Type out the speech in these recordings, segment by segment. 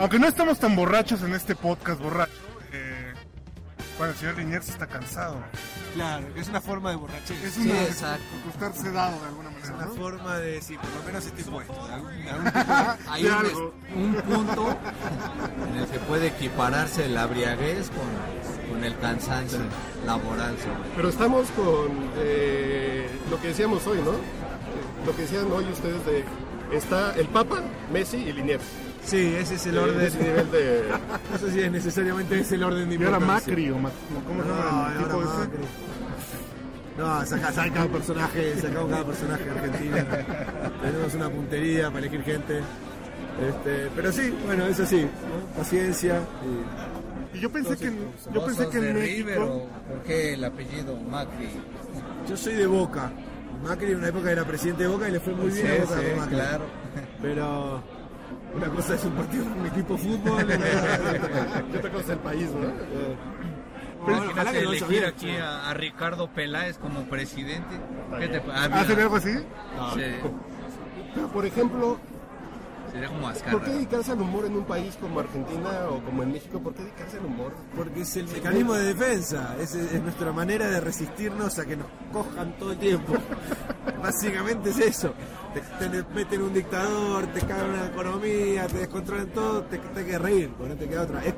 Aunque no estamos tan borrachos en este podcast borracho, eh, bueno, el señor Liniers está cansado. Claro, es una forma de borrachera. Es Sí, una, exacto. estar sedado de alguna Es manera. una ¿no? forma de decir, por lo menos estoy puesto. de algún- de algún tipo Hay De un, algo. un punto en el que puede equipararse la briaguez con, con el cansancio laboral. sobre- Pero estamos con eh, lo que decíamos hoy, ¿no? Lo que decían hoy ustedes de está el Papa, Messi y Liniers. Sí, ese es el orden. ese nivel de No sé si es necesariamente ese el orden de Y ahora importancia. Macri, o Ma- ¿cómo se No, llama el ahora tipo ese? Macri. No, saca, saca cada personaje, sacamos cada personaje argentino. Tenemos una puntería para elegir gente. Este, pero sí, bueno, eso sí, ¿no? paciencia. y- Y yo pensé que, en- yo ¿Vos pensé que de en River México... o por qué el apellido Macri? Yo soy de Boca. Macri en una época era presidente de Boca y le fue muy bien Sí, a Boca sí, Macri. claro. Pero una cosa es un partido de un equipo de fútbol. y otra- ¿Qué otra cosa es el país, no? Eh, Pero bueno, ojalá que no elegir aquí a, a Ricardo Peláez como presidente. ¿Qué te ah, ¿Hacen algo así? sí, Pero por ejemplo, sería como ¿por qué dedicarse al humor en un país como Argentina o como en México? ¿Por qué dedicarse al humor? Porque es el mecanismo de defensa, es, es nuestra manera de resistirnos a que nos cojan todo el tiempo. Básicamente es eso. Te, te meten un dictador, te cagan una economía, te descontrolan todo, te, te hay que reír, porque no te queda otra. Es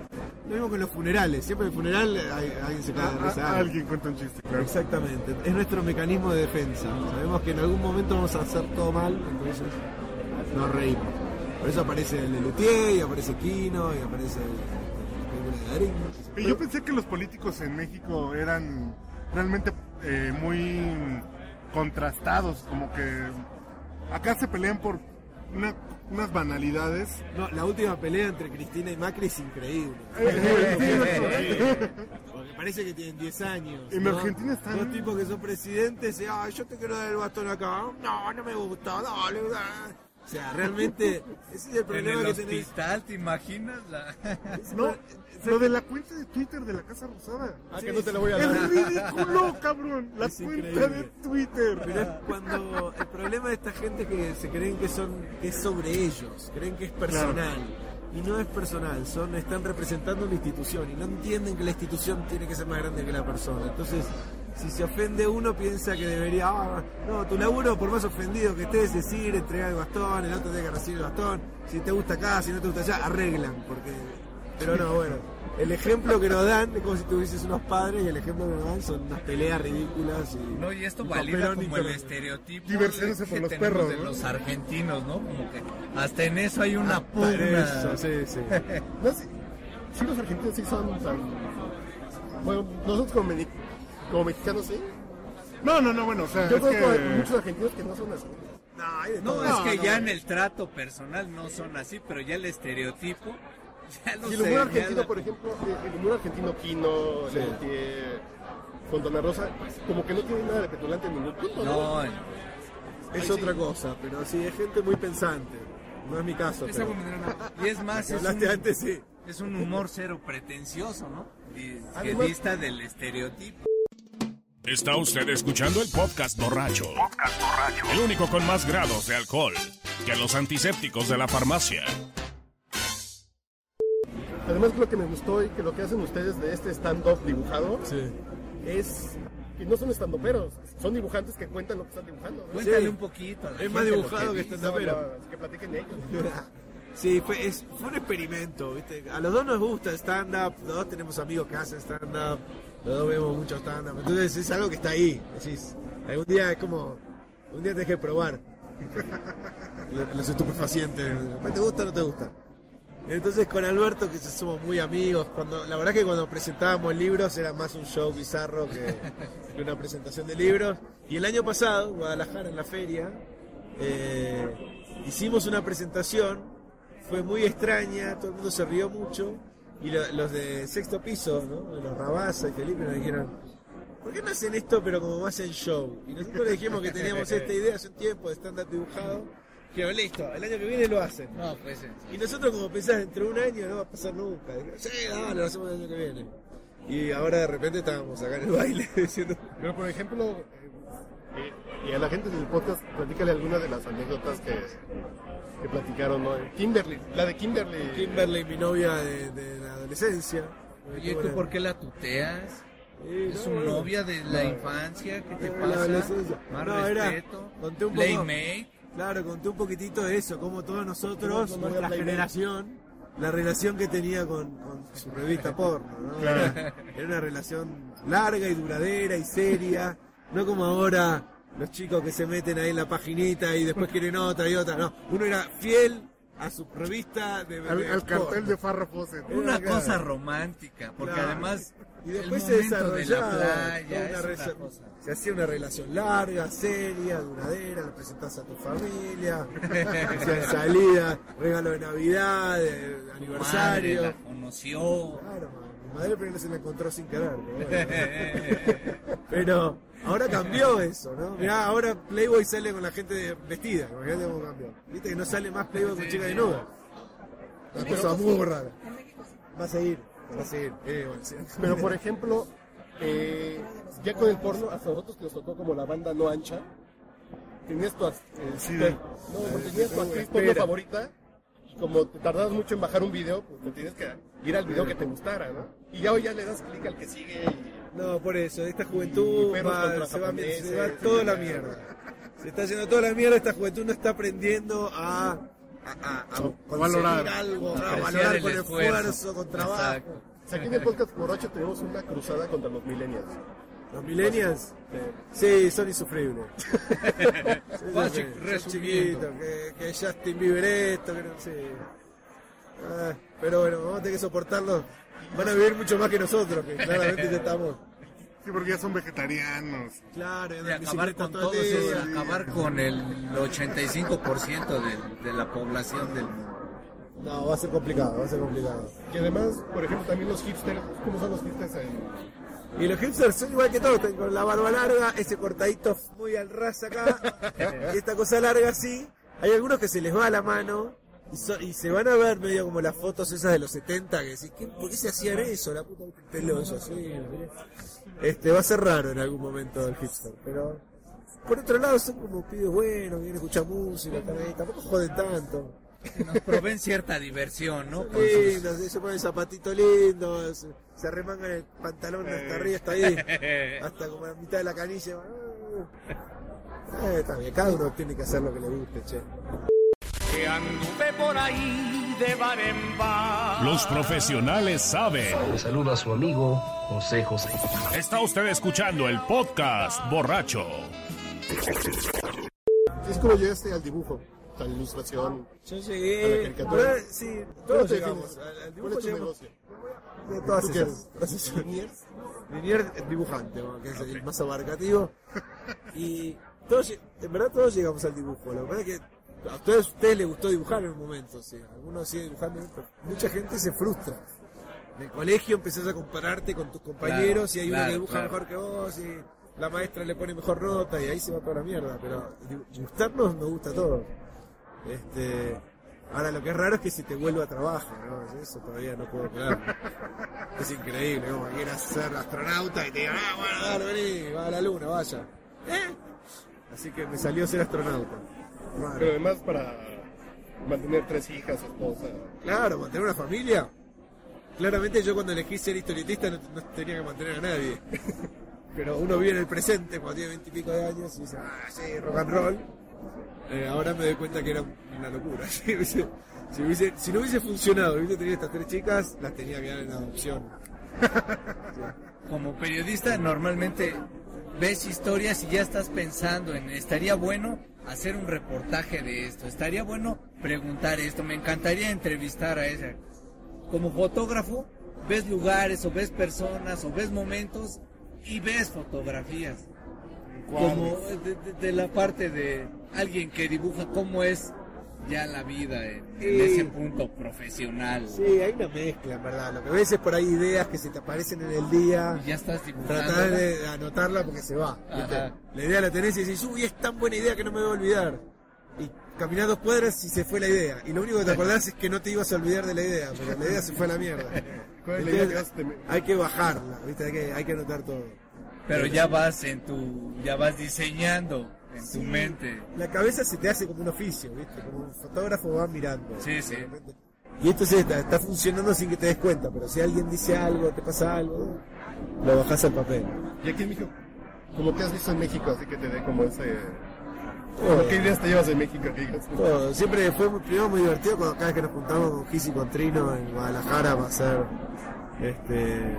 lo mismo con los funerales, siempre en el funeral hay- alguien se caga de risa. alguien cuenta un chiste, claro. Exactamente, es nuestro mecanismo de defensa. Sabemos que en algún momento vamos a hacer todo mal, entonces nos reímos. Por eso aparece el Lelutier, y aparece Kino, y aparece la película de Darín. Y yo pensé que los políticos en México eran realmente eh, muy contrastados, como que acá se pelean por una- unas banalidades. No, la última pelea entre Cristina y Macri es increíble. Porque parece que tienen 10 años. En ¿no? Argentina están- Dos tipos que son presidentes y, ah, yo te quiero dar el bastón acá. No, no me gusta, dale. ah". O sea, realmente, ese es el En problema el que tenés. hospital, ¿te imaginas? La... No, lo de la cuenta de Twitter de la Casa Rosada. Ah, que no te la voy a dar. Es ridículo, cabrón. La Es cuenta increíble. de Twitter. Pero es cuando el problema de esta gente es que se creen que son que es sobre ellos, creen que es personal. Y no es personal, son están representando una institución y no entienden que la institución tiene que ser más grande que la persona. Entonces, si se ofende uno, piensa que debería, ah, no, tu laburo, por más ofendido que estés, es ir, entregar el bastón, el otro tiene que recibir el bastón. Si te gusta acá, si no te gusta allá, arreglan. porque Pero no, bueno. El ejemplo que nos dan es como si tuvieses unos padres y el ejemplo que nos dan son unas peleas ridículas. Y, No, y esto valida como el estereotipo Diversiónense que por los tenemos perros, de ¿no? los argentinos, ¿no? Como que hasta en eso hay una Hasta pugna. eso, sí, sí. No, sí, sí, los argentinos sí son tan... Bueno, nosotros como, como mexicanos sí. No, no, no, bueno, o sea, Yo es que... muchos argentinos que no son así. No, hay de No, todo. es que no. ya en el trato personal no son así, pero ya el estereotipo ya lo Y el humor señala. argentino, por ejemplo, eh, el humor argentino Quino, Sí. Lelutier, Fontana Rosa, como que no tiene nada de petulante en ningún punto, ¿no? No, es otra cosa, pero sí, es gente muy pensante. No es mi caso. esa pero- y es más, es hablaste un, antes, sí. es un humor cero pretencioso, ¿no? Y que Además- dista del estereotipo. Está usted escuchando el podcast borracho. El único con más grados de alcohol que los antisépticos de la farmacia. Además, lo que me gustó y que lo que hacen ustedes de este stand-up dibujado Sí. es que no son stand-uperos, son dibujantes que cuentan lo que están dibujando. ¿no? Cuéntale Sí. un poquito. Es más dibujado que. No, stand-upero. no, que platiquen ellos. Sí, fue, es, fue un experimento, ¿viste? A los dos nos gusta stand-up, los dos tenemos amigos que hacen stand-up, los dos vemos mucho stand-up, entonces es algo que está ahí, decís, algún día es como, un día tenés que probar. Los, estupefacientes, ¿te gusta o no te gusta? Entonces con Alberto, que somos muy amigos, cuando la verdad que cuando presentábamos libros era más un show bizarro que, que una presentación de libros, y el año pasado, Guadalajara, en la feria, eh, hicimos una presentación fue muy extraña, todo el mundo se rió mucho y lo- los de sexto piso, ¿no? los Rabasa y Felipe nos dijeron, ¿por qué no hacen esto pero como más en show? Y nosotros le dijimos que teníamos esta idea hace un tiempo de stand-up dibujado. Que listo, el año que viene lo hacen. No, pues sí. Y nosotros como pensás, dentro de un año no va a pasar nunca. Sí, dale, lo hacemos el año que viene. Y ahora de repente estábamos acá en el baile diciendo... Pero por ejemplo, eh, y a la gente del podcast, platícale alguna de las anécdotas que, que platicaron, ¿no? Kimberly, la de Kimberly. Kimberly, mi novia de, de la adolescencia. Oye, ¿tú por qué la tuteas? Es no, su novia de la infancia, ¿qué te De la pasa? adolescencia. Más No, era- respeto. conté un poco- Playmate. Claro, conté un poquitito de eso, como todos nosotros, ¿Cómo- cómo nuestra era generación, la relación que tenía con, con su revista porno, ¿no? Era una relación larga y duradera y seria, no como ahora los chicos que se meten ahí en la paginita y después quieren otra y otra, no, uno era fiel a su revista de, Al, de al cartel de Farrah Fawcett. Una Claro. cosa romántica, porque Claro. además Y después el se de desarrollaba playa una se hacía una relación larga, seria, duradera, la presentas a tu familia, hacían salida, regalo de Navidad, de Madre aniversario. la conoció. Claro, man, mi madre primero se la encontró sin querer. Pero, bueno. Pero ahora cambió eso, ¿no? Mirá, ahora Playboy sale con la gente de- vestida, imagínate cómo cambió. Viste que no sale más Playboy con chicas desnudas. Una cosa muy rara. Va a seguir, va a seguir. Eh, bueno, sí. Pero por ejemplo, eh, ya con el porno, hasta nosotros que nos tocó como la banda no ancha, tenías tu, eh, Sí, no, porque tenías tu actriz espera. porno favorita, y como te tardabas mucho en bajar un video, pues te tienes que ir al video que te gustara, ¿no? Y ya hoy ya le das clic al que sigue y No, por eso, esta juventud va- se, va, se va toda la mierda. Se está haciendo toda la mierda, esta juventud no está aprendiendo a, a, a- valorar. algo, a valorar con esfuerzo. esfuerzo, con trabajo. Exacto. O sea, aquí en el podcast borracho tenemos una cruzada contra los millennials. Los millennials, sí, son insufribles. Sí, son- chiquitos, que, que Justin Bieber esto, que no sé. Ah, pero bueno, vamos a tener que soportarlo. Van a vivir mucho más que nosotros, que claramente ya estamos. Sí, porque ya son vegetarianos. Claro, Y andan en acabar con todo el todos día. es acabar con el 85% de, de la población del mundo. No, va a ser complicado, va a ser complicado. Y además, por ejemplo, también los hipsters, ¿cómo son los hipsters en, Y los hipsters son igual que todos, están con la barba larga, ese cortadito muy al ras acá, y esta cosa larga así. Hay algunos que se les va la mano y, so- y se van a ver medio como las fotos esas de los 70 que decís, ¿qué, ¿por qué se hacían eso? La puta peloso así. Este, va a ser raro en algún momento el hipster, pero por otro lado son como pibes buenos, vienen a escuchar música, ahí, tampoco joden tanto. Nos proveen cierta diversión, ¿no? Sus- Lindos, se ponen zapatitos lindos, se, arremangan el pantalón hasta arriba, hasta ahí, hasta como la mitad de la canilla. Eh, está bien, cada uno tiene que hacer lo que le guste, che. Que anduve por ahí de bar en bar. Los profesionales saben. Le saluda a su amigo José José. Está usted escuchando el podcast borracho. Es como llegaste al dibujo, a la ilustración. Yo A la llegué, caricatura. sí, ¿Cómo todos te llegamos. defines? Al, ¿Cuál dibujo es tu llegamos negocio? de todas ¿Tú qué esas. Linier es dibujante, ¿no? que es el más abarcativo. Y todos, lle- en verdad todos llegamos al dibujo. Lo que pasa es que a ustedes, a ustedes les gustó dibujar en un momento, sí. Algunos siguen dibujando, pero mucha gente se frustra. En el colegio empezás a compararte con tus compañeros Claro, y hay uno que dibuja claro. mejor que vos y la maestra le pone mejor nota y ahí se va toda la mierda. Pero gustarnos nos gusta a todos. Este, ahora lo que es raro es que si te vuelva a trabajo, ¿no? Eso todavía no puedo creerlo. Es increíble, como quieras ser astronauta y te digan, ah, bueno, dale, vení, va a la luna, vaya. ¿Eh? Así que me salió ser astronauta. Pero además para mantener tres hijas, esposa. claro, mantener una familia. Claramente yo cuando elegí ser historietista no, no tenía que mantener a nadie. Pero uno vive en el presente cuando tiene veintipico de años y dice, ah, sí, rock and roll. Eh, ahora me doy cuenta que era una locura. Si, hubiese- si hubiese- si no hubiese funcionado, hubiese tenido estas tres chicas, las tenía que dar en adopción. Como periodista normalmente ves historias y ya estás pensando en estaría bueno hacer un reportaje de esto, estaría bueno preguntar esto, me encantaría entrevistar a esa. Como fotógrafo ves lugares o ves personas o ves momentos y ves fotografías. Como de, de- de la parte de alguien que dibuja cómo es ya la vida en, ese punto profesional? Sí, hay una mezcla, en verdad. Lo que ves es por ahí ideas que se te aparecen en el día. Y ya estás dibujando. Tratar de anotarla porque se va. La idea la tenés y decís, uy, es tan buena idea que no me voy a olvidar. Y caminás dos cuadras y se fue la idea. Y lo único que te acordás es que no te ibas a olvidar de la idea, pero la idea se fue a la mierda. Hay que bajarla, ¿viste? Hay que, hay que anotar todo. Pero ya vas en tu, ya vas diseñando en tu mente. La cabeza se te hace como un oficio, ¿viste? Como un fotógrafo va mirando. Sí, sí. Y esto sí está, está funcionando sin que te des cuenta, pero si alguien dice algo, te pasa algo, lo bajás al papel. Y aquí en México, como que has visto en México, así que te dé como ese... ¿Por ¿Qué ideas te llevas de México? Todo. Siempre fue muy, primero muy divertido cuando cada vez que nos juntamos con Giz y con Trino en Guadalajara para hacer este,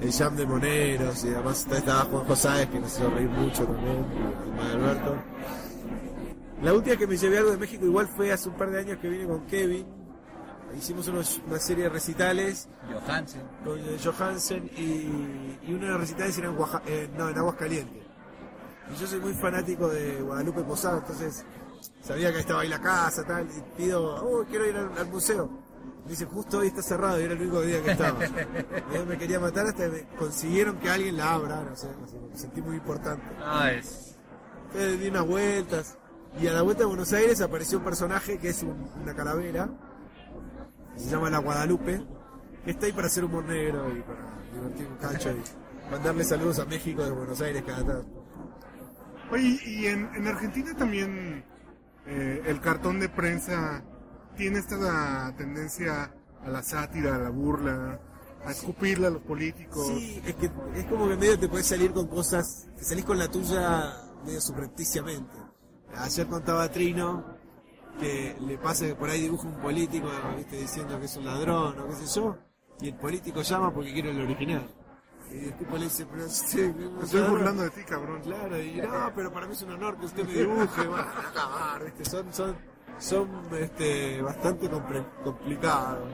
el jam de moneros y además estaba Juan Josáez que nos hizo reír mucho también, y Manuel Alberto. La última que me llevé algo de México igual fue hace un par de años que vine con Kevin. Hicimos unos- una serie de recitales Johansen. con eh, Johansen y, y uno de los recitales era en, Oaxa- eh, no, en Aguascalientes. Y yo soy muy fanático de Guadalupe Posada, entonces sabía que estaba ahí la casa, tal, y pido, oh, quiero ir al, al museo. Dice, justo hoy está cerrado y era el único día que estaba. Y él me quería matar hasta que me consiguieron que alguien la abra, no sé, no sé, me sentí muy importante. Ah, es. Entonces di unas vueltas. Y a la vuelta de Buenos Aires apareció un personaje que es un- una calavera. que Se llama la Guadalupe. Que está ahí para hacer humor negro y para divertir un cacho y mandarle saludos a México de Buenos Aires cada tanto. Oye, y en, en Argentina también eh, el cartón de prensa tiene esta tendencia a la sátira, a la burla, a escupirle a los políticos. Sí, es que es como que medio te puedes salir con cosas, te salís con la tuya medio subrepticiamente. Ayer contaba Trino que le pasa que por ahí dibuja un político ¿viste? diciendo que es un ladrón o qué sé yo, y el político llama porque quiere el original. Y el tipo le dice, pero sí, Me estoy burlando de ti, cabrón. Claro, y no, pero para mí es un honor que usted me dibuje, van a acabar, ¿viste? Son, son, son este, bastante complicados.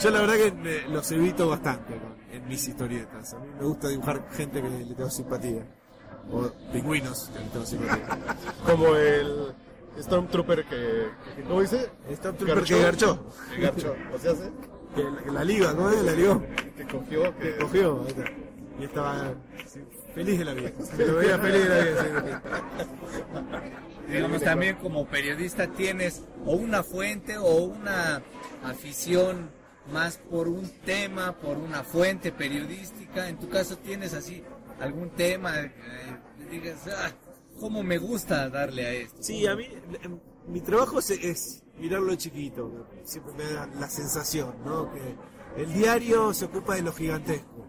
Yo la verdad que eh, los evito bastante en mis historietas. A mí me gusta dibujar gente que le tengo simpatía. O pingüinos que le tengo simpatía. Como el Stormtrooper que, que ¿cómo dice? Stormtrooper que garchó. Que garchó, o sea, ¿sí? Que la, que la liga, ¿cómo es? La ligó. que cogió, Que que... cogió. ahí está. Y estaba sí, feliz de la vida. Se lo veía feliz de la vida. sí. Digamos, también como periodista tienes o una fuente o una afición más por un tema, por una fuente periodística. En tu caso tienes así algún tema, eh, digas, ah, cómo me gusta darle a esto. Sí, a mí em, mi trabajo es, es mirarlo chiquito, siempre me da la sensación, ¿no? Que el diario se ocupa de lo gigantesco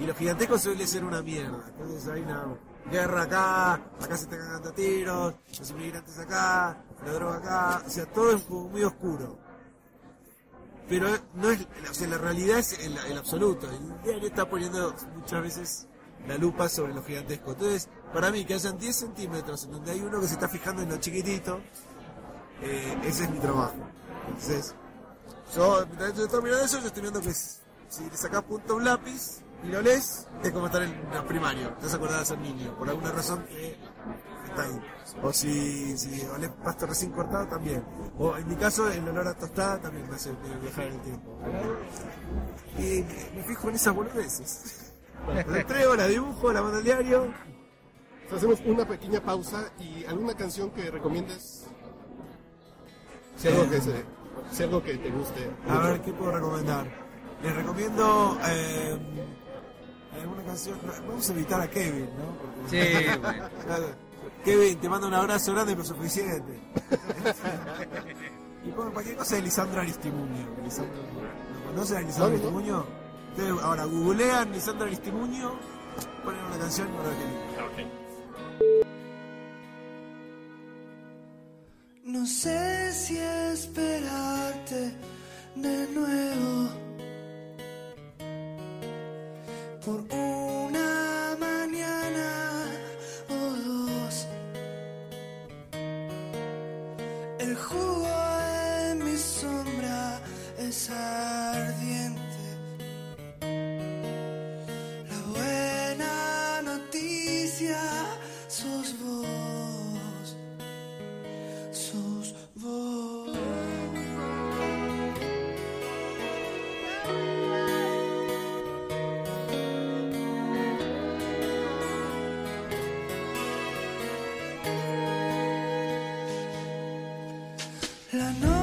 y lo gigantesco suele ser una mierda. Entonces hay una guerra acá, acá se están cagando tiros, los inmigrantes acá, la droga acá, o sea, todo es como muy oscuro. Pero no es, o sea, la realidad es el, el absoluto. El diario está poniendo muchas veces la lupa sobre lo gigantesco. Entonces, para mí, que hayan 10 centímetros en donde hay uno que se está fijando en lo chiquitito, eh, ese es mi trabajo. Entonces, yo, mientras yo estoy mirando eso, yo estoy viendo que si le sacás punto a un lápiz y lo lees, es como estar en el primario. Te vas a acordar de ser niño, por alguna razón que está ahí. O si, si olés pasto recién cortado, también. O en mi caso, el olor a tostada también me hace viajar en el tiempo. Y me- fijo en esas boludeces. De tres horas dibujo, la mando al diario. Hacemos una pequeña pausa y alguna canción que recomiendes. Si algo que, se, si algo que te guste. A ver, ¿qué puedo recomendar? Les recomiendo eh, una canción. Vamos a invitar a Kevin, ¿no? Porque- Sí, bueno. Kevin, te mando un abrazo grande, pero suficiente. y pongan cualquier cosa de Lisandro Aristimuño. que Lisandro, ¿Lo conocen a Lisandro. Aristimuño? Ustedes ahora googlean Lisandro Aristimuño, ponen una canción y van a ver qué lindo. No sé si esperarte de nuevo por una La noche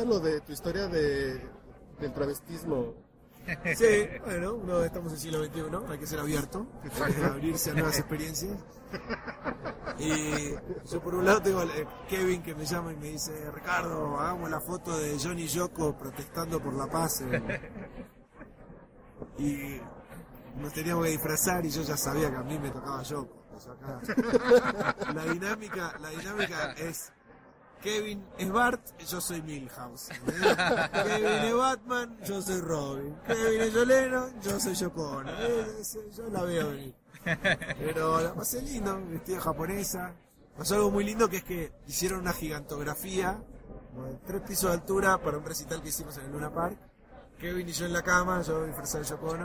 Cuéntanos de tu historia de, del travestismo. Sí, bueno, uno estamos en el siglo XXI, hay que ser abierto, hay que abrirse a nuevas experiencias. Y yo por un lado tengo a Kevin que me llama y me dice, Ricardo, hagamos la foto de Johnny Yoko protestando por la paz. en-". Y nos teníamos que disfrazar y yo ya sabía que a mí me tocaba Yoko. Acá- La dinámica, la dinámica es Kevin es Bart, yo soy Milhouse. Kevin es Batman, yo soy Robin. Kevin es Yoleno, yo soy Yoko. Eh, Yo la veo venir. Pero la pasé lindo, vestida japonesa. Pasó algo muy lindo que es que hicieron una gigantografía, tres pisos de altura, para un recital que hicimos en el Luna Park. Kevin y yo en la cama, yo disfrazado de Yoko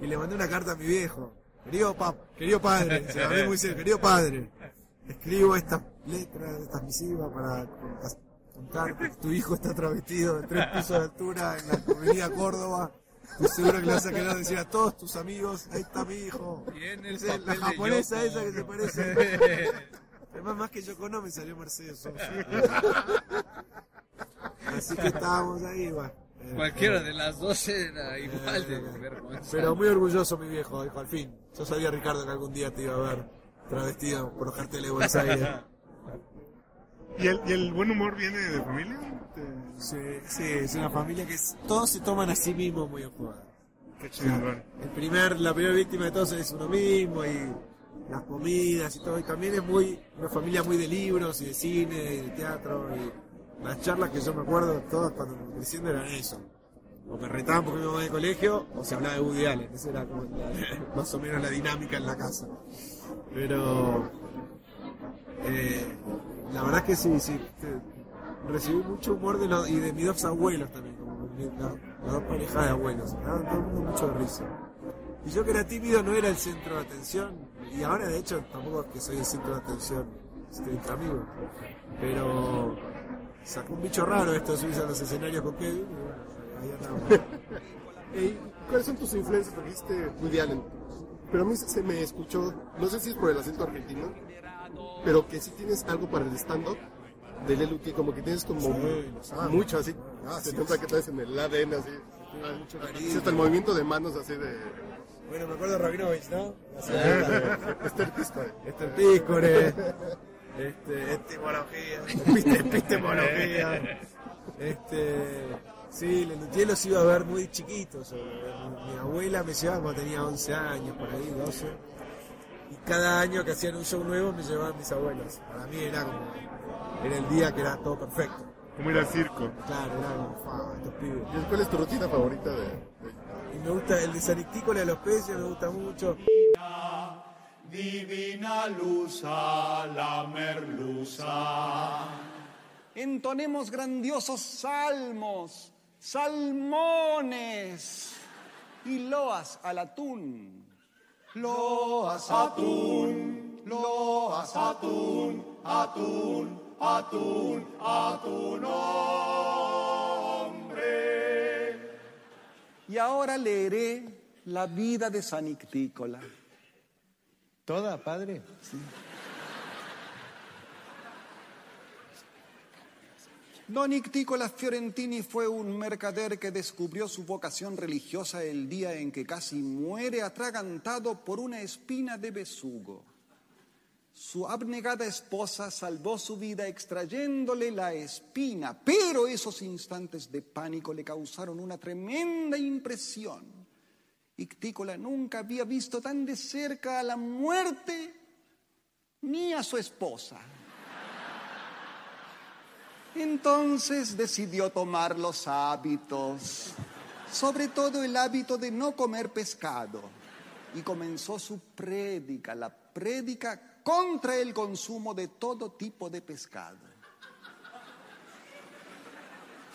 y le mandé una carta a mi viejo. Querido pap, querido padre, se la hablé muy serio, querido padre, escribo estas letras, estas misivas para contar que tu hijo está travestido de tres pisos de altura en la avenida Córdoba. Estoy seguro que le vas a querer decir a todos tus amigos, ahí está mi hijo. En el Es la japonesa esa que se parece. Además, más que yo conozco, me salió Mercedes. Así que estábamos ahí. Eh, Cualquiera de las dos era igual de eh, vergüenza. Pero muy orgulloso mi viejo, dijo, al fin. Yo sabía, Ricardo, que algún día te iba a ver travestido por los carteles de Buenos Aires. ¿Y el, y el buen humor viene de familia? Sí, sí, es una familia que es- todos se toman a sí mismos muy en. Qué chingón. El primer, la primera víctima de todos es uno mismo y las comidas y todo. Y también es muy una familia muy de libros y de cine y de teatro. Y las charlas que yo me acuerdo, todas cuando creciendo eran eso. O me retaban porque me iba de colegio o se hablaba de Woody Allen. Esa era como la- más o menos la dinámica en la casa. Pero eh, la verdad que sí, sí. recibí mucho humor de los, y de mis dos abuelos también, como las dos parejas de abuelos. Me daban todo el mundo mucho de risa. Y yo que era tímido no era el centro de atención. Y ahora de hecho tampoco es que soy el centro de atención. Estoy entre amigos. Pero sacó un bicho raro esto de subirse a los escenarios con Kevin. y bueno, ahí andamos. ¿Cuáles son tus influencias? Dijiste Woody Allen. Pero a mí se me escuchó, no sé si es por el acento argentino, pero que sí tienes algo para el stand-up de Leluti, como que tienes como Sí, mucho así. Gracias. Se nota que traes en el ADN así. mucho Sí, cariño. hasta el movimiento de manos así de... Bueno, me acuerdo de Rabinovich, ¿no? Esther Piscore. Este Pícore, este, epistemología, episte- epistemología. Este, sí, Lelutier los iba a ver muy chiquitos. Mi, mi abuela me llevaba cuando tenía 11 años, por ahí, 12. Y cada año que hacían un show nuevo me llevaban mis abuelos. Para mí era como, era el día que era todo perfecto. como ir al circo. Claro, era como, "Fa, estos pibes. ¿Y ¿Cuál es tu rutina favorita de, de- Y me gusta el de Sanictícola de los peces, me gusta mucho. Divina luz a la merluza. Entonemos grandiosos salmos, salmones y loas al atún. Loas atún, loas atún, atún, atún, atún, hombre. Y ahora leeré la vida de San Ictícola. ¿Toda, padre? Don Ictícola Fiorentini fue un mercader que descubrió su vocación religiosa el día en que casi muere atragantado por una espina de besugo. Su abnegada esposa salvó su vida extrayéndole la espina, pero esos instantes de pánico le causaron una tremenda impresión. Ictícola nunca había visto tan de cerca a la muerte ni a su esposa. Entonces decidió tomar los hábitos, sobre todo el hábito de no comer pescado, y comenzó su prédica, la prédica contra el consumo de todo tipo de pescado.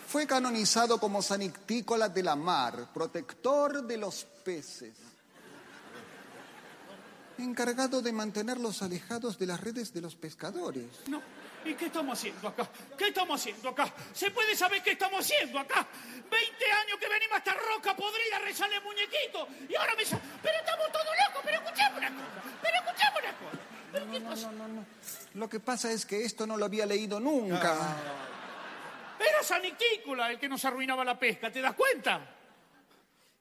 Fue canonizado como San Ictícola de la Mar, protector de los peces, encargado de mantenerlos alejados de las redes de los pescadores. No. ¿Y qué estamos haciendo acá? ¿Qué estamos haciendo acá? ¿Se puede saber qué estamos haciendo acá? 20 años que venimos a esta roca podrida a rezarle al muñequito y ahora me... sa- Pero estamos todos locos, pero escuchemos una cosa, pero escuchemos una cosa. ¿Pero qué pasa? Lo que pasa es que esto no lo había leído nunca. Era San Ictícola el que nos arruinaba la pesca, ¿te das cuenta?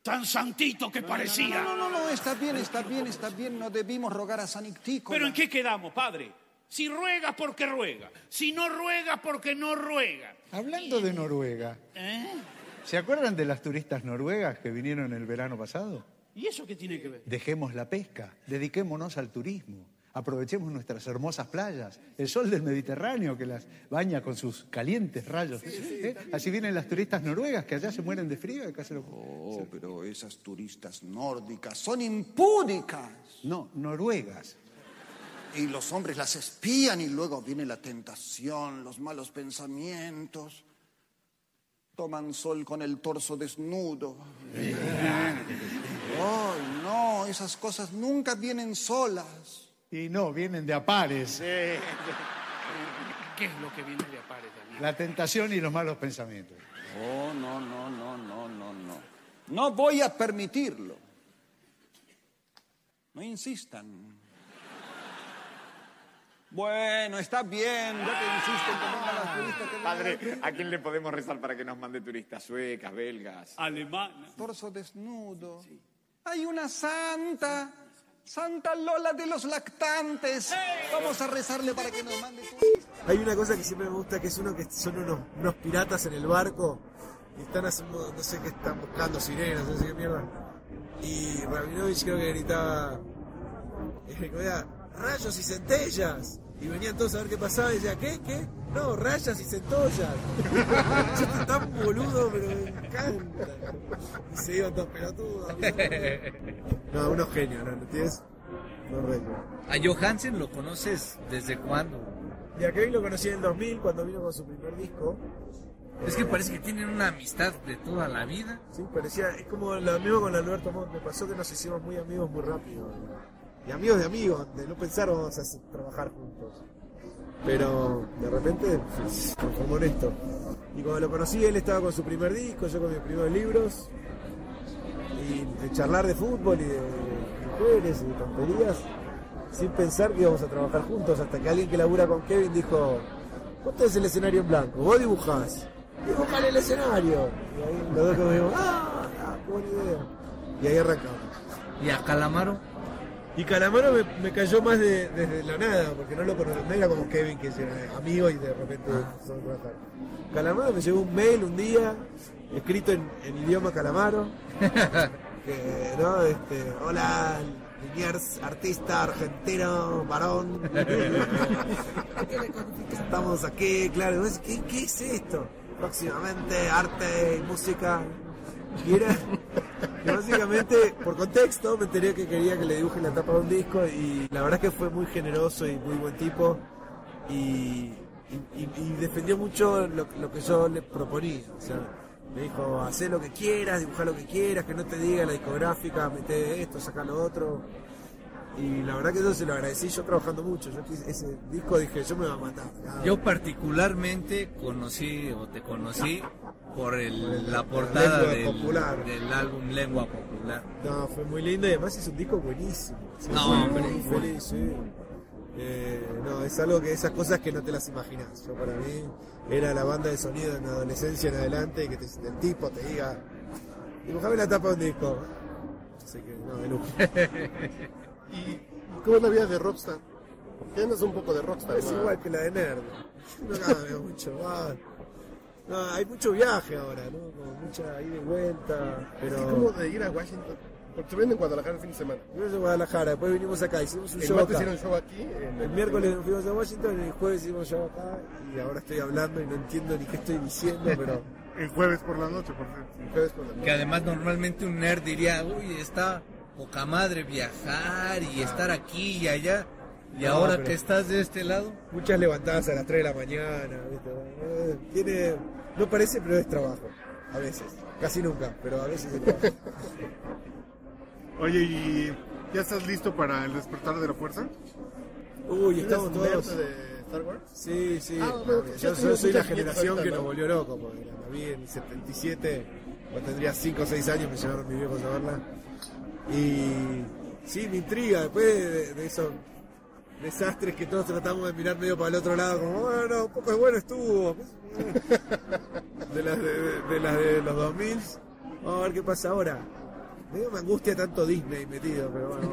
Tan santito que parecía. No, no, no, no, está bien, está bien, está bien. No debimos rogar a San Ictícola. ¿Pero en qué quedamos, padre? Si ruegas porque ruega, si no ruegas porque no ruega. Hablando de Noruega, ¿Eh? ¿se acuerdan de las turistas noruegas que vinieron el verano pasado? ¿Y eso qué tiene que ver? Dejemos la pesca, dediquémonos al turismo, aprovechemos nuestras hermosas playas, el sol del Mediterráneo que las baña con sus calientes rayos. ¿Eh? Así vienen las turistas noruegas que allá se mueren de frío y acá se lo... Oh, pero esas turistas nórdicas son impúdicas. No, noruegas. Y los hombres las espían y luego viene la tentación, los malos pensamientos. Toman sol con el torso desnudo. Ay, no, esas cosas nunca vienen solas. Y no, vienen de a pares. ¿Qué es lo que viene de apare también? La tentación y los malos pensamientos. Oh, no, no, no, no, no, no. No voy a permitirlo. No insistan. Bueno, está bien, ya que insisten que vengan las turistas. que vengan Padre, ¿a quién le podemos rezar para que nos mande turistas suecas, belgas? Alemana. torso desnudo. Hay una santa, Santa Lola de los lactantes. Vamos a rezarle para que nos mande turistas. Hay una cosa que siempre me gusta, que es uno que son unos, unos piratas en el barco y están haciendo, no sé qué están buscando, sirenas, no sé qué mierda. Y Rabinovich creo que gritaba, eh. Rayos y centellas. Y venían todos a ver qué pasaba y decía, ¿qué? ¿Qué? No, rayas y centollas. Yo estoy tan boludo, pero me encanta. Y se iban todos pelotudos. No, unos genios, ¿no? ¿No tienes? No reto. A Johansen lo conoces desde cuándo? Y a Kevin lo conocí en el 2000 cuando vino con su primer disco. Es que parece que tienen una amistad de toda la vida. Sí, parecía, es como lo mismo con Alberto Montt, me pasó que nos hicimos muy amigos muy rápido. Y amigos de amigos, de no pensar vamos a hacer- trabajar juntos. Pero de repente se transformó en esto. Y cuando lo conocí, él estaba con su primer disco, yo con mis primeros libros. Y de charlar de fútbol y de mujeres y de tonterías, sin pensar que íbamos a trabajar juntos, hasta que alguien que labura con Kevin dijo, vos tenés el escenario en blanco, vos dibujás, dibujale el escenario. Y ahí los dos como digo, ah, ah, qué buena idea. Y ahí arrancamos. ¿Y a Calamaro? Y Calamaro me, me cayó más de- desde la nada, porque no lo conocía, no era como Kevin, que era amigo y de repente empezó a trabajar. Calamaro me llegó un mail un día, escrito en, en idioma Calamaro, que, ¿no? Este, hola, Liniers, artista argentino, varón. Estamos aquí, claro. ¿Qué, ¿Qué es esto? Próximamente arte y música. Y era, y básicamente, por contexto, me enteré que quería que le dibuje la tapa de un disco y la verdad es que fue muy generoso y muy buen tipo y, y- y- defendió mucho lo, lo que yo le proponía. O sea, me dijo, haz lo que quieras, dibuja lo que quieras, que no te diga la discográfica, mete esto, saca lo otro. Y la verdad que eso se lo agradecí yo trabajando mucho. Yo ese disco dije, yo me voy a matar. Yo particularmente conocí o te conocí por el- la portada del, álbum Lengua Popular. No, fue muy lindo y además es un disco buenísimo. Sí, No, hombre. muy feliz, sí. Eh, no, es algo que esas cosas que no te las imaginas. Yo para mí era la banda de sonido en la adolescencia en adelante que te- el tipo te diga, dibujame la tapa de un disco. Así que no, de lujo. ¿Y cómo es la vida de Rockstar? Tienes un poco de Rockstar. Es ¿no? igual que la de Nerd. No cambia mucho. va. No, hay mucho viaje ahora, ¿no? Como mucha ida y vuelta. Es Pero... que como de ir a Washington. Porque se ven en Guadalajara el fin de semana. Fuimos a Guadalajara, después vinimos acá, hicimos un El show martes acá. hicieron show aquí. en- El miércoles nos fuimos a Washington, el jueves hicimos show acá y ahora estoy hablando y no entiendo ni qué estoy diciendo, pero El jueves por la noche, por cierto. el jueves por la noche. Que además normalmente un nerd diría, uy, está poca madre viajar y estar aquí y allá. Y No, ahora pero- que estás de este lado, Muchas levantadas a las 3 de la mañana, ¿viste? Tiene, no parece, pero es trabajo. A veces. Casi nunca, pero a veces es trabajo. Oye, ¿y ya estás listo para el despertar de la fuerza? Uy, ¿Tienes estamos todos. de Star Wars? Sí, sí. Ah, yo, yo soy la generación que ¿no? nos volvió loco, porque la vi en el 77, cuando tendría 5 o 6 años, me llevaron mis viejos a verla. Y sí, me intriga, después de, de esos desastres que todos tratamos de mirar medio para el otro lado, como, bueno, un poco de bueno estuvo. De las de, de- de las de los 2000, vamos a ver qué pasa ahora. Medio me angustia tanto Disney metido, pero bueno.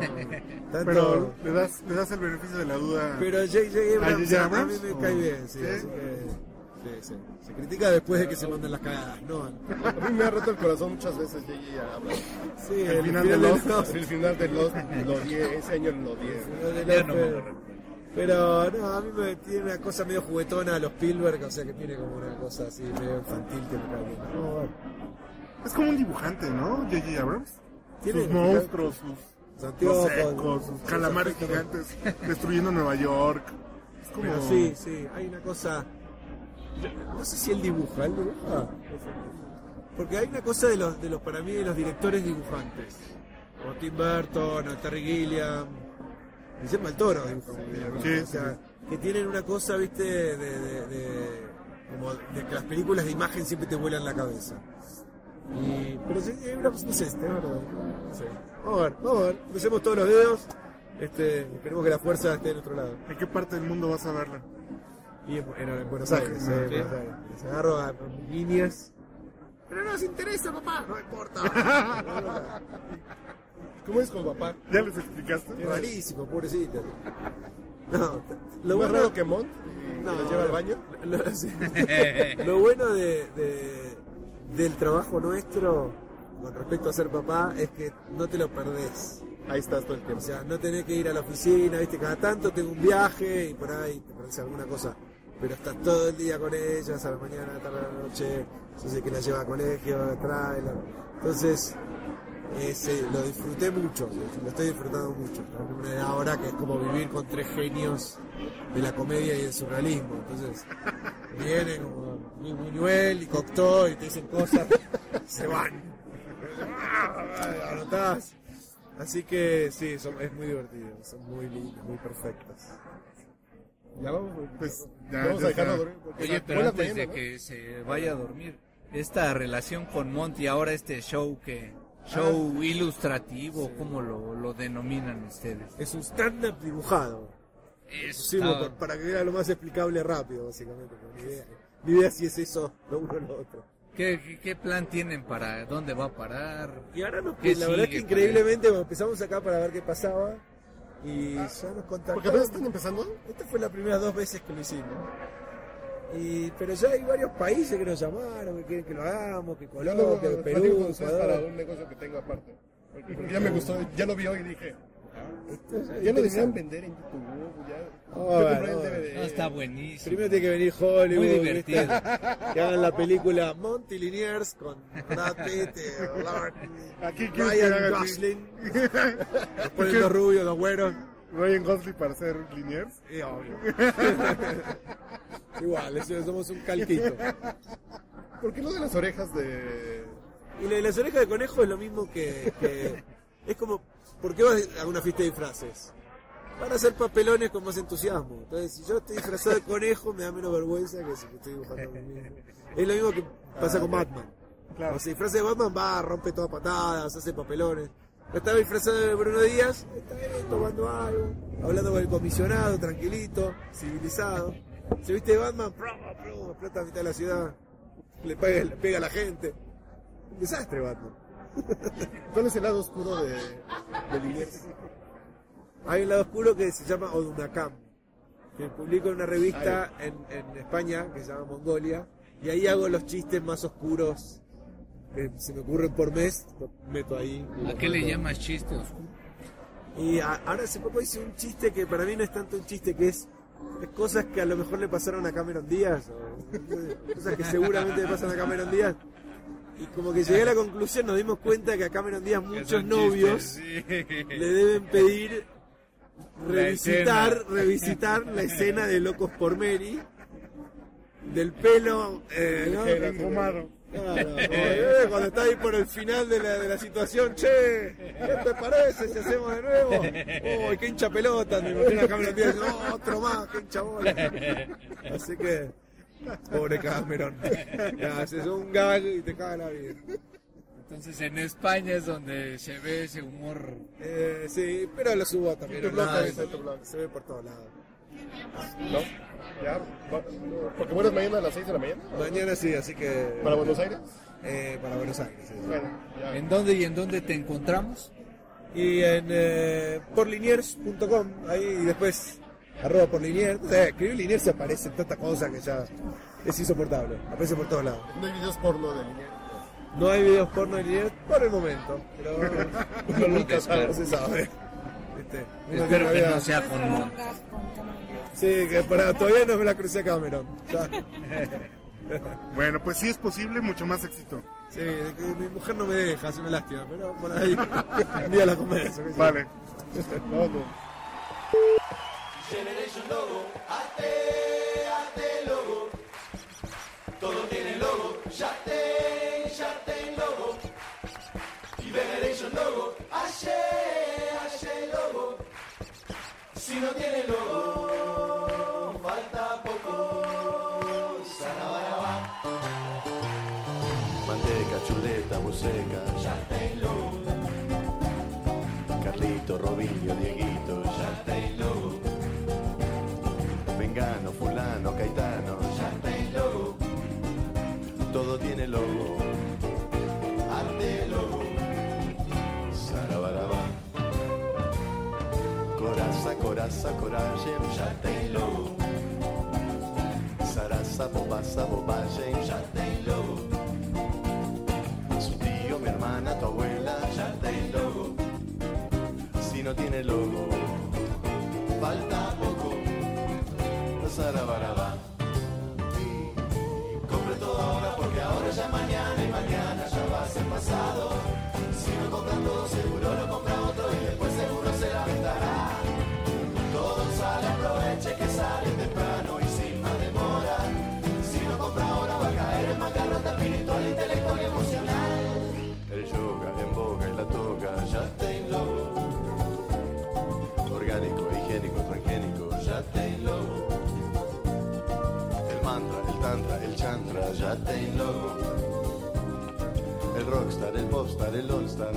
Tanto, Pero le das, le das el beneficio de la duda. pero J.J. Abrams ¿A a mí me cae ¿O- bien, sí, sí? así que... Sí. Se critica después de que se mandan las cagadas, no. A mí me ha roto el corazón muchas veces J.J. Abrams. Sí, El final de Lost. Lost. El final de Lost lo odié, ese año lo odié. Ya no me pero, no, a mí me tiene una cosa medio juguetona a los Spielberg, o sea que tiene como una cosa así medio infantil que me cae bien. No, bueno. Es como un dibujante, ¿no? J.J. Abrams. Tiene sus monstruos, sus, Sus sus anteojos, secos, sus calamares gigantes destruyendo Nueva York. Es como... Pero sí, sí, hay una cosa. No sé si él dibuja, él dibuja. Porque hay una cosa de los, de los para mí, de los directores dibujantes. Como Tim Burton, o Terry Gilliam, Guillermo el Toro. Sí, O sea, que tienen una cosa, viste, de, de, de- como de que las películas de imagen siempre te vuelan la cabeza. Y, pero sí, no sé, este, ¿verdad? Vamos a ver, vamos a ver. Crucemos todos los dedos. Este, esperemos que la fuerza esté del otro lado. ¿En qué parte del mundo vas a verla? Y en, en- en Buenos Aires, eh, en Buenos Aires. Les agarro a, líneas. Pero no nos interesa, papá, no importa. ¿Cómo es con papá? ¿Ya les explicaste? Es rarísimo, pobrecito. No, Lo más bueno, raro que Mont, no, que lo lleva al baño. Lo, sí. Lo bueno de, de- del trabajo nuestro con respecto a ser papá es que no te lo perdés. Ahí estás todo el O tiempo. sea, no tenés que ir a la oficina, viste, cada tanto tengo un viaje y por ahí te parece alguna cosa. Pero estás todo el día con ellas, a la mañana, a la tarde, a la noche, yo sé que la lleva a colegio, la trae. la- Entonces, ese, lo disfruté mucho, lo estoy disfrutando mucho. Ahora que es como vivir con tres genios de la comedia y del surrealismo. Entonces, vienen como Buñuel y Cocteau y te dicen cosas, se van. Anotás. Así que sí, son- es muy divertido, son muy lindas, muy perfectas. Ya vamos, Pues ya, vamos ya a dejarlo dormir. Oye, pero antes mañana, de ¿no? que se vaya a dormir, esta relación con Monty, ahora este show que show ilustrativo, ¿cómo lo, lo denominan ustedes? Es un stand-up dibujado. Eso Sí, está- para, para que vea lo más explicable rápido, básicamente. Mi idea, mi idea sí es eso, lo uno o lo otro. ¿Qué, qué, qué plan tienen para dónde va a parar? Y ahora nos, ¿Qué la verdad es que increíblemente bueno, empezamos acá para ver qué pasaba y ya nos Porque contactaron. apenas están empezando. Esta fue la primera dos veces que lo hicimos. Y, pero ya hay varios países que nos llamaron, que quieren que lo hagamos, que Colombia, lo que Perú, ustedes para Ecuador. un negocio que tengo aparte. Porque ya me gustó, ya lo vi hoy y dije, Ya lo desean vender en YouTube. Ya. Oh, bueno. DVD. No, está buenísimo. Primero tiene que venir Hollywood. Muy divertido. ¿viste? Que hagan la película Monty Liniers con Brad Pitt, eh, Aquí Ryan Gosling. Después los rubios, los güeros. Ryan Gosling para ser Liniers. Sí, obvio. Igual, eso- somos un calquito. ¿Por qué lo de las orejas de.? Y las orejas de conejo es lo mismo que, que- es como, ¿por qué vas a una fiesta de disfraces? Para hacer papelones con más entusiasmo. Entonces, si yo estoy disfrazado de conejo, me da menos vergüenza que si me estoy dibujando a mismo. Es lo mismo que pasa con Batman. Cuando se disfraza de Batman, va, rompe todas patadas, hace papelones. Estaba disfrazado de Bruno Díaz, está ahí tomando algo, hablando con el comisionado, tranquilito, civilizado. Se viste de Batman, explota a mitad de la ciudad, le pega, le pega a la gente. Un desastre, Batman. ¿Cuál es el lado oscuro de, de Liniers? Hay un lado oscuro que se llama Odunacam, que publico en una revista en, en España que se llama Mongolia, y ahí hago los chistes más oscuros que se me ocurren por mes, meto ahí. ¿A qué le llamas chiste oscuro? Y a- ahora hace poco hice un chiste que para mí no es tanto un chiste, que es, es cosas que a lo mejor le pasaron a Cameron Díaz, o cosas que seguramente le pasan a Cameron Díaz. Y como que llegué a la conclusión, nos dimos cuenta que a Cameron Díaz muchos novios chistes, sí. le deben pedir La revisitar, escena. revisitar la escena de Locos por Mary, del pelo, eh, ¿no? Ligera, fumado. Claro, eh, cuando está ahí por el final de la, de la situación, che, ¿qué te parece si hacemos de nuevo? Uy, qué hincha pelota, me imagino a Cameron Díaz, no, otro más, qué hincha bola. Así que, pobre Cameron, ya, haces un gag y te caga la vida. Entonces en España es donde se ve ese humor. Eh, sí, pero lo subo también. Tu blog en tu blog. Se ve por todos lados. ¿No? ¿Ya? ¿Porque mueres mañana a las 6 de la mañana? Mañana sí, así que. ¿Para Buenos Aires? Eh, para Buenos Aires. sí. Bueno, ya. ¿En dónde y en dónde te encontramos? Y en eh, porliniers.com, ahí y después arroba porliniers. O sea, escribir liniers se aparece en tanta cosa que ya es insoportable. Aparece por todos lados. No hay videos porno de Liniers. No hay videos porno de liniers por el momento, pero No nunca sabe, no se sabe. Uno Espero que vida- no sea con montes. Sí, que para, todavía no me la crucé a Cameron. Ya. Bueno, pues sí es posible, mucho más éxito. Sí, que mi mujer no me deja, hace una lástima, pero por ahí un día la yo. Vale. Vamos, pues. Generation Logo, ate, ate logo. Todo tiene logo, ya ten, ya ten logo. Y Generation Logo, hace, hace logo. Si no tiene logo, falta poco. Sarabaraba. Manteca, chuleta, buceca, Ya ten logo, Carlito, Robinho, Dieguito, grâce à courage et me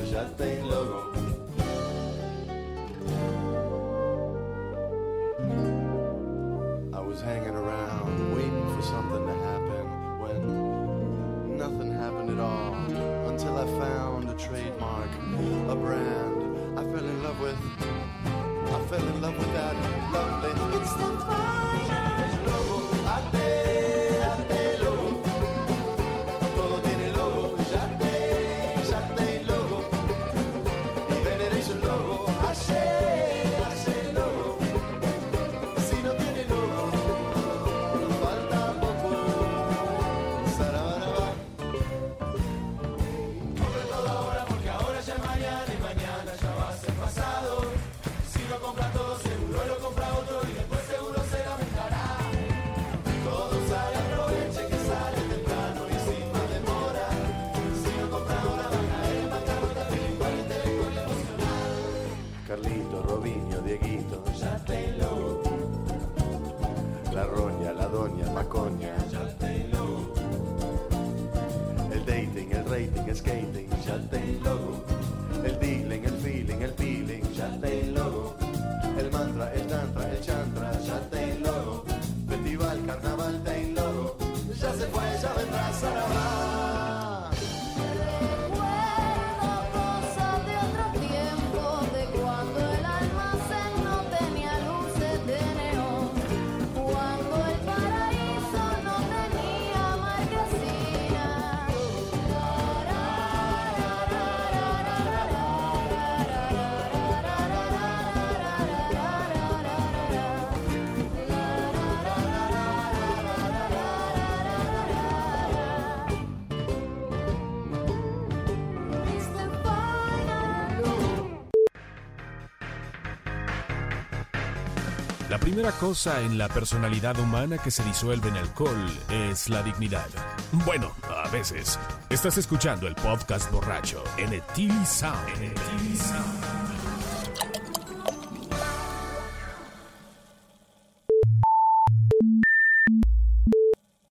el all-star, logo. I was hanging around waiting for something to happen when nothing happened at all until I found a trademark, a brand I fell in love with. primera cosa en la personalidad humana que se disuelve en alcohol es la dignidad. Bueno, a veces. Estás escuchando el podcast borracho en Sound.